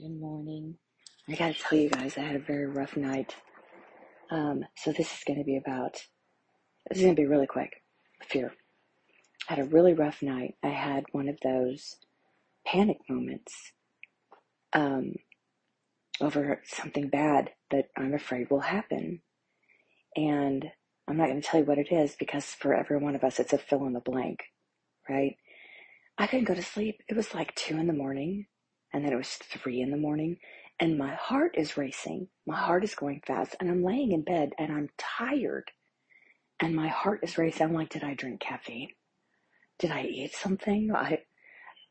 Good morning. I gotta tell you guys, I had a very rough night. Um, so this is gonna be about, this is gonna be really quick. Fear. I had a really rough night. I had one of those panic moments, um, over something bad that I'm afraid will happen. And I'm not gonna tell you what it is because for every one of us, it's a fill in the blank, right? I couldn't go to sleep. It was like two in the morning and then it was three in the morning and my heart is racing. My heart is going fast and I'm laying in bed and I'm tired and my heart is racing. I'm like, did I drink caffeine? Did I eat something? I,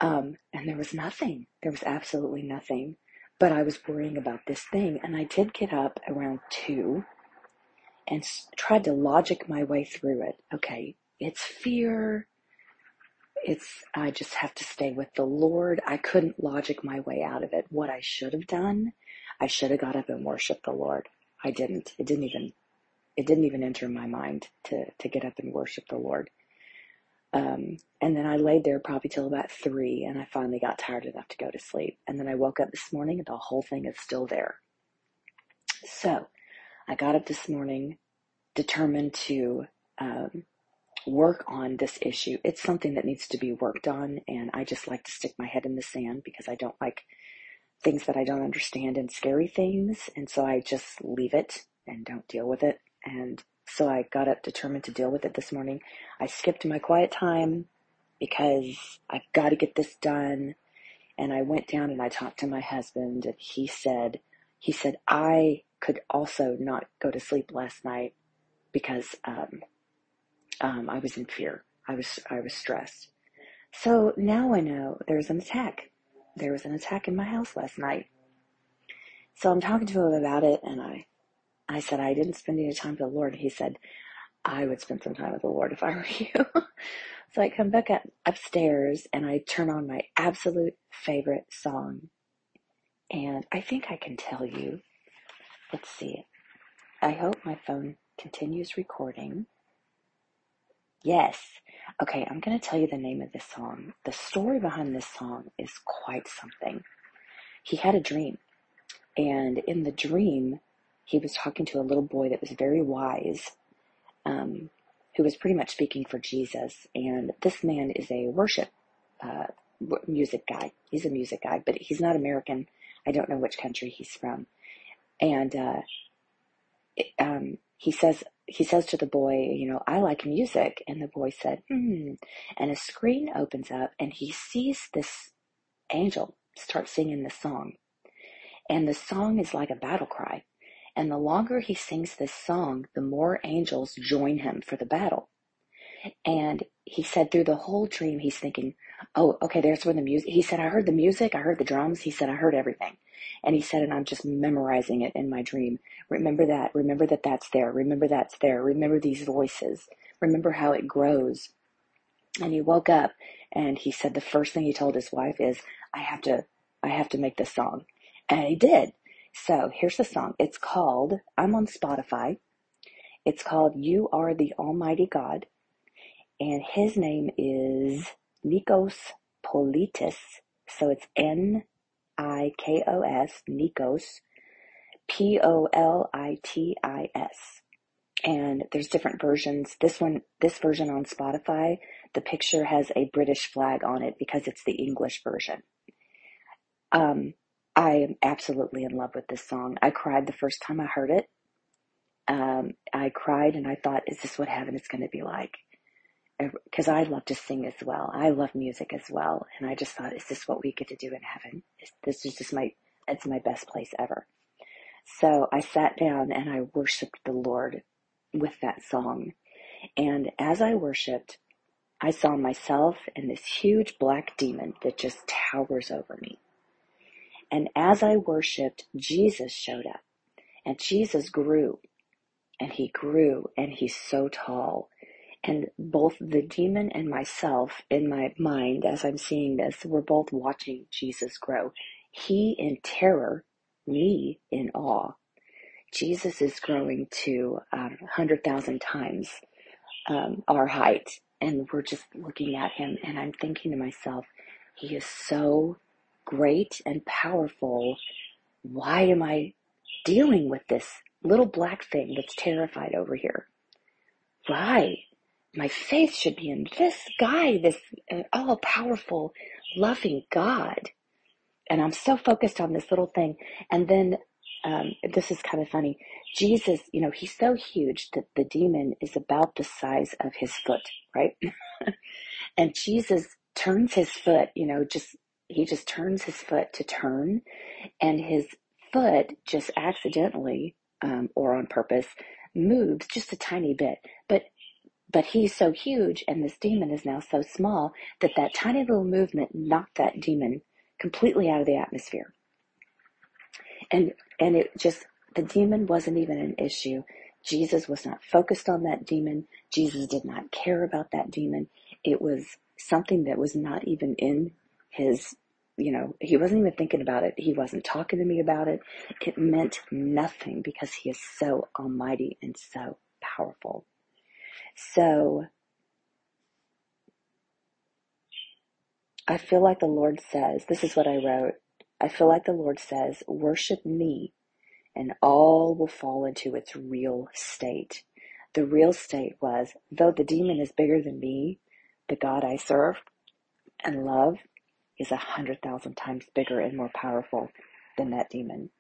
um, and there was nothing. There was absolutely nothing. But I was worrying about this thing and I did get up around two and s- tried to logic my way through it. Okay. It's fear. It's, I just have to stay with the Lord. I couldn't logic my way out of it. What I should have done, I should have got up and worshiped the Lord. I didn't. It didn't even, it didn't even enter my mind to, to get up and worship the Lord. Um, and then I laid there probably till about three and I finally got tired enough to go to sleep. And then I woke up this morning and the whole thing is still there. So I got up this morning determined to, um, work on this issue. It's something that needs to be worked on, and I just like to stick my head in the sand because I don't like things that I don't understand and scary things, and so I just leave it and don't deal with it. And so I got up determined to deal with it this morning. I skipped my quiet time because I've got to get this done. And I went down and I talked to my husband, and he said, he said I could also not go to sleep last night because um, um, I was in fear. I was I was stressed. So now I know there's an attack. There was an attack in my house last night. So I'm talking to him about it, and I I said I didn't spend any time with the Lord. He said I would spend some time with the Lord if I were you. so I come back up, upstairs and I turn on my absolute favorite song, and I think I can tell you. Let's see. I hope my phone continues recording. Yes. Okay, I'm going to tell you the name of this song. The story behind this song is quite something. He had a dream, and in the dream, he was talking to a little boy that was very wise, um, who was pretty much speaking for Jesus. And this man is a worship uh, music guy. He's a music guy, but he's not American. I don't know which country he's from. And uh, um, he says he says to the boy, you know, I like music, and the boy said, hmm. And a screen opens up, and he sees this angel start singing this song, and the song is like a battle cry. And the longer he sings this song, the more angels join him for the battle. And he said through the whole dream, he's thinking, oh, okay, there's where the music, he said, I heard the music, I heard the drums, he said, I heard everything. And he said, and I'm just memorizing it in my dream. Remember that, remember that that's there, remember that's there, remember these voices, remember how it grows. And he woke up and he said the first thing he told his wife is, I have to, I have to make this song. And he did. So here's the song. It's called, I'm on Spotify. It's called You Are the Almighty God and his name is Nikos Politis. So it's N I K O S, Nikos, P O L I T I S. And there's different versions. This one, this version on Spotify, the picture has a British flag on it because it's the English version. Um, I am absolutely in love with this song. I cried the first time I heard it. Um, I cried and I thought, is this what heaven is going to be like? Because I love to sing as well. I love music as well. And I just thought, is this what we get to do in heaven? Is- This is just my, it's my best place ever. So I sat down and I worshiped the Lord with that song. And as I worshiped, I saw myself and this huge black demon that just towers over me. And as I worshiped, Jesus showed up and Jesus grew and he grew and he's so tall And both the demon and myself in my mind, as I'm seeing this, we're both watching Jesus grow. He in terror, me in awe. Jesus is growing to um, 100,000 times um, our height. And we're just looking at him, and I'm thinking to myself, he is so great and powerful, why am I dealing with this little black thing that's terrified over here? Why? My faith should be in this guy, this uh, all powerful, loving God. And I'm so focused on this little thing. And then um, this is kind of funny. Jesus, you know, he's so huge that the demon is about the size of his foot, right? and Jesus turns his foot, you know, just, he just turns his foot to turn and his foot just accidentally, um, or on purpose moves just a tiny bit. But, he's so huge and this demon is now so small that that tiny little movement knocked that demon completely out of the atmosphere. And, and it just, the demon wasn't even an issue. Jesus was not focused on that demon. Jesus did not care about that demon. It was something that was not even in his, you know, he wasn't even thinking about it. He wasn't talking to me about it. It meant nothing because he is so almighty and so powerful. So I feel like the Lord says, this is what I wrote. I feel like the Lord says, worship me and all will fall into its real state. The real state was, though the demon is bigger than me, the God I serve and love is a hundred thousand times bigger and more powerful than that demon.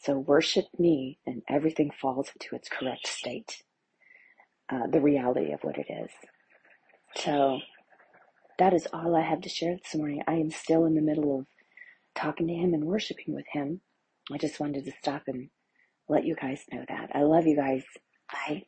So worship me and everything falls into its correct state. Uh, the reality of what it is. So that is all I have to share this morning. I am still in the middle of talking to him and worshiping with him. I just wanted to stop and let you guys know that. I love you guys. Bye.